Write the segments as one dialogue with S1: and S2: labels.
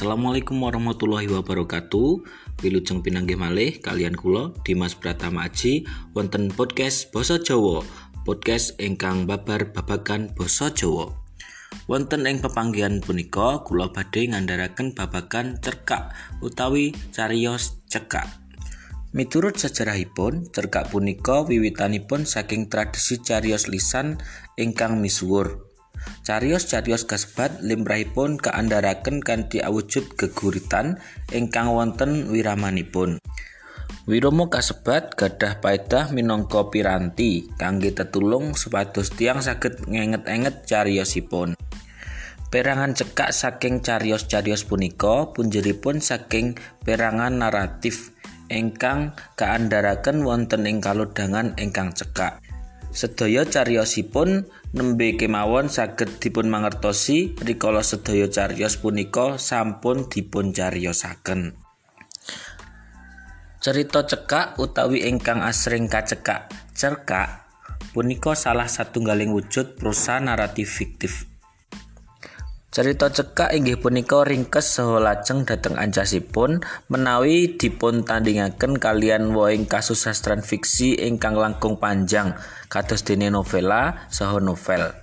S1: Assalamualaikum warahmatullahi wabarakatuh. Wilujeng pinanggih malih kalian kula Dimas Pratama Aji wonten podcast Basa Jawa. Podcast ingkang babar babagan basa Jawa. Wonten ing pepanggihan punika kula badhe ngandharaken babagan cerkak utawi cariyos cekak. Miturut sejarahipun, cerkak punika wiwitanipun saking tradisi cariyos lisan ingkang misuwur. Carios-carios kasebat limrahipun kaandharaken kanthi awujud geguritan ingkang wonten wiramanipun. Wirama kasebat gadah paedah minangka piranti kangge tetulung supados tiang saged ngenget-enget cariyosipun. Perangan cekak saking carios-carios punika punjeripun saking perangan naratif ingkang kaandharaken wonten ing kalodhangan ingkang cekak. Sedaya cariyosipun nembe kemawon saged dipun mangertosi rikala sedaya cariyos punika sampun dipun cariyosaken. Cerita cekak utawi ingkang asring kacekak cerkak punika salah satunggaling wujud prosa naratif fiktif Cerita cekak inggih punika ringkes saha lajeng dhateng ancasipun menawi dipun tandingaken kalian woing kasusastran fiksi ingkang langkung panjang kados dene novela saha novel.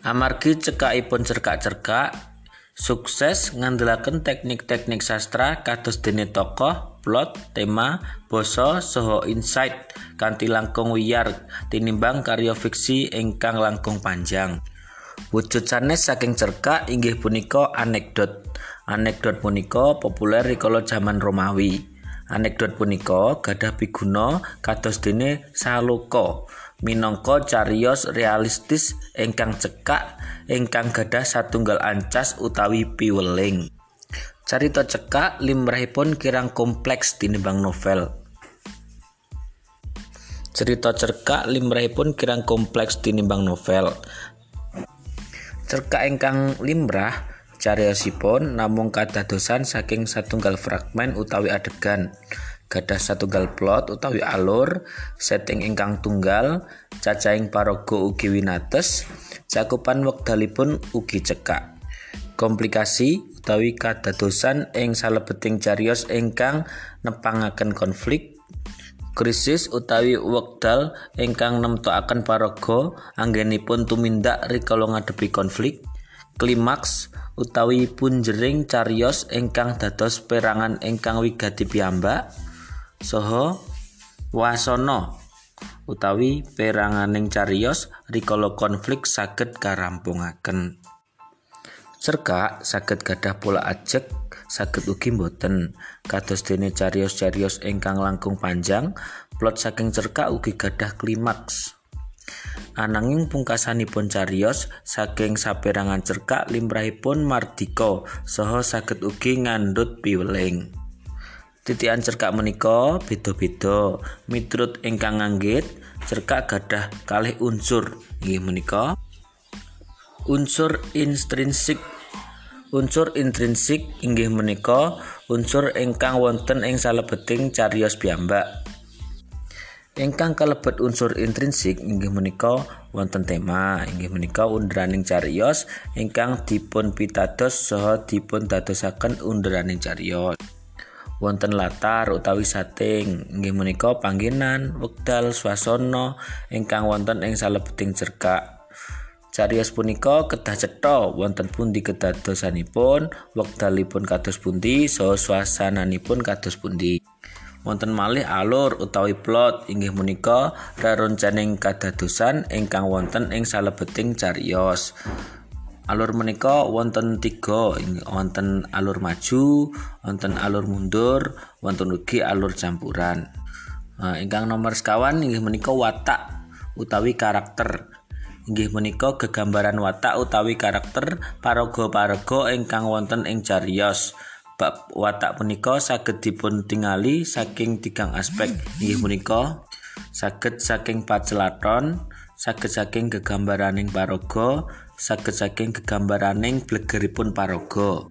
S1: Amargi cekakipun cerkak-cerkak Sukses ngandelaken teknik-teknik sastra kados dene tokoh, plot, tema, basa saha insight kanthi langkung wiyar tinimbang karya fiksi ingkang langkung panjang. Wujud sanes saking cerkak inggih punika anekdot. Anekdot punika populer rikala jaman Romawi. Anekdot punika gadah piguna kados dene saloka minangka cariyos realistis ingkang cekak ingkang gadah satunggal ancas utawi piweling. Carita cekak limrahipun kirang kompleks tinimbang novel. Cerita cerkak limrahipun kirang kompleks tinimbang novel. Cerkak ingkang limrah cariyosipun namung kadadosan saking satunggal fragmen utawi adegan. Gadah satunggal plot utawi alur setting ingkang tunggal cacahing paraga ugi winates cakupan wekdalipun ugi cekak. Komplikasi utawi kadadosan ing salebeting cariyos ingkang nepangaken konflik krisis utawi wekdal ingkang nemtokaken paraga anggenipun tumindak rikala ngadepi konflik klimaks utawi punjering cariyos ingkang dados perangan ingkang wigati piyambak saha wasana utawi peranganing cariyos rikala konflik saged karampungaken. Cerkak saged gadah pola ajek saged ugi boten kados dene cariyos-cariyos ingkang langkung panjang plot saking cerkak ugi gadah klimaks. Ananging pungkasanipun cariyos saking saperangan cerkak limrahipun mardika saha saged ugi ngandhut piweling. Titian cerkak menika beda-beda. Miturut ingkang nganggit, cerkak gadah kalih unsur. Inggih menika. Unsur intrinsik. Unsur intrinsik inggih menika unsur ingkang wonten ing salebeting cariyos piyambak. Ingkang kalebet unsur intrinsik inggih menika wonten tema. Inggih menika underaning cariyos ingkang dipun pitados saha dipun dadosaken underaning cariyos wonten latar utawi setting inggih menika panggenan wekdal swasana ingkang wonten ing salebeting cerkak Cariyos punika kedah cetha wonten pundi kedadosanipun, wekdalipun kados pundi, saha swasananipun kados pundi. Wonten malih alur utawi plot inggih menika reroncaning kadadosan ingkang wonten ing salebeting cariyos. Alur menika wonten tiga. Wonten alur maju wonten alur mundur wonten ugi alur campuran. Nah, ingkang nomor sekawan inggih menika watak utawi karakter. Inggih menika gegambaran watak utawi karakter paraga-paraga ingkang wonten ing cariyos. Bab watak punika saged dipun tingali saking tigang aspek. Inggih menika saged saking pacelaton saged saking gegambaraning paraga saged saking gegambaraning blegeripun paraga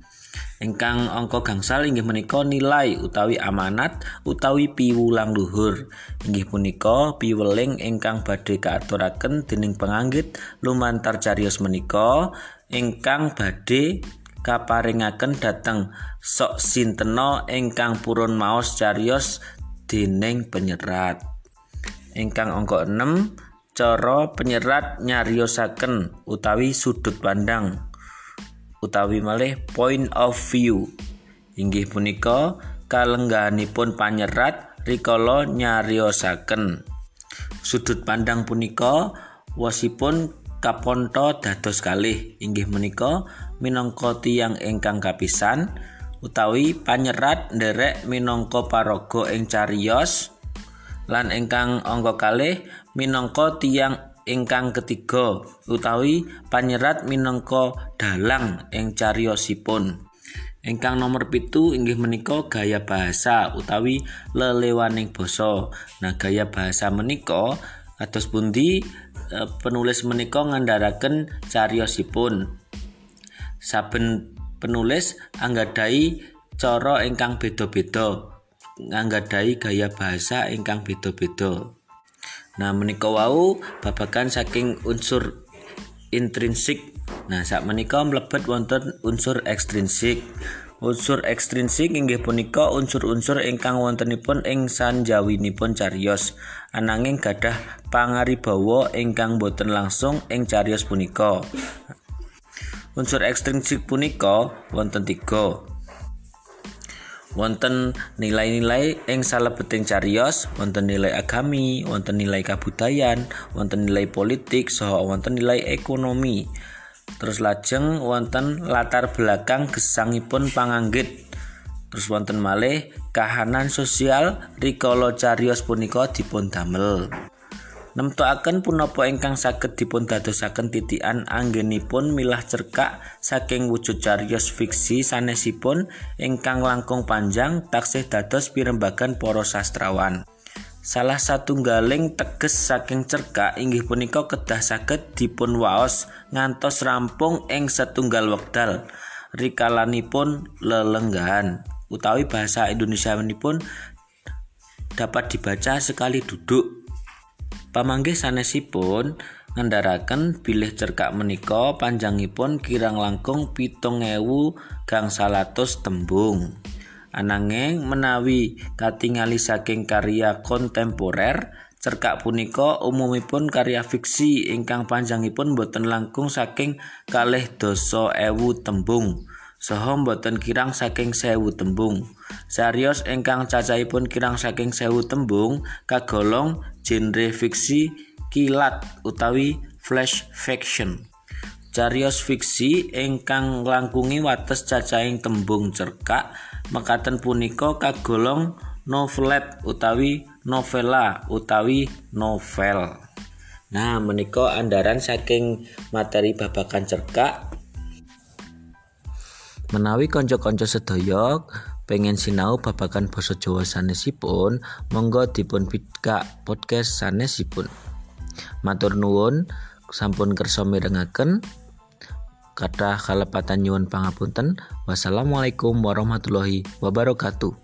S1: Ingkang angka gangsal inggih menika nilai utawi amanat utawi piwulang luhur. Inggih punika piweling ingkang badhe kaaturaken dening penganggit lumantar cariyos menika ingkang badhe kaparingaken dhateng sok sintena ingkang purun maos cariyos dening penyerat. Ingkang angka 6 cara penyerat nyariosaken utawi sudut pandang utawi malih point of view. Inggih punika kalengganipun panyerat rikala nyariosaken. Sudut pandang punika wasipun kaponto dados kalih inggih menika minangka tiyang ingkang kapisan utawi panyerat nderek minangka paraga ing cariyos lan ingkang angka kalih minangka tiyang ingkang ketiga utawi panyerat minangka dalang ing cariyosipun. Ingkang nomor pitu inggih menika gaya bahasa utawi lelewaning basa. Nah, gaya bahasa menika kados pundi e, penulis menika ngandharaken cariyosipun. Saben penulis anggadhahi cara ingkang beda-beda, nganggadhahi gaya bahasa ingkang beda-beda. Nah, menika wau babagan saking unsur intrinsik. Nah, sak menika mlebet wonten unsur ekstrinsik. Unsur ekstrinsik inggih punika unsur-unsur ingkang wontenipun ing sanjawinipun cariyos. Ananging gadah pangaribawa ingkang boten langsung ing cariyos punika. Unsur ekstrinsik punika wonten tiga. Wonten nilai-nilai ing salebeting cariyos wonten nilai agami wonten nilai kabudayan wonten nilai politik saha wonten nilai ekonomi. Terus lajeng wonten latar belakang gesangipun panganggit. Terus wonten malih kahanan sosial rikala cariyos punika dipun damel nemtokaken punapa ingkang saged dipun dadosaken titikan anggenipun milah cerkak saking wujud cariyos fiksi sanesipun ingkang langkung panjang taksih dados pirembagan para sastrawan. Salah satunggaling teges saking cerkak inggih punika kedah saged dipun waos ngantos rampung ing setunggal wekdal rikalanipun lelenggahan utawi bahasa Indonesia pun dapat dibaca sekali duduk Pamanggih sanesipun ngendaraken bilih cerkak menika panjangipun kirang langkung pitung ewu gang salatus tembung. Ananging menawi katingali saking karya kontemporer, cerkak punika umumipun karya fiksi ingkang panjangipun boten langkung saking kalih doso ewu tembung. Saha boten kirang saking sewu tembung. Sarios ingkang cacahipun kirang saking sewu tembung kagolong genre fiksi kilat utawi flash fiction. Carios fiksi ingkang langkungi wates cacahing tembung cerkak mekaten punika kagolong novelet utawi novela utawi novel. Nah, menika andaran saking materi babakan cerkak Menawi kanca-kanca sedaya pengen sinau babagan basa Jawa sanesipun, monggo dipun pika podcast sanesipun. Matur nuwun sampun kersa mirengaken kathah kalepatan nyuwun pangapunten. Wassalamualaikum warahmatullahi wabarakatuh.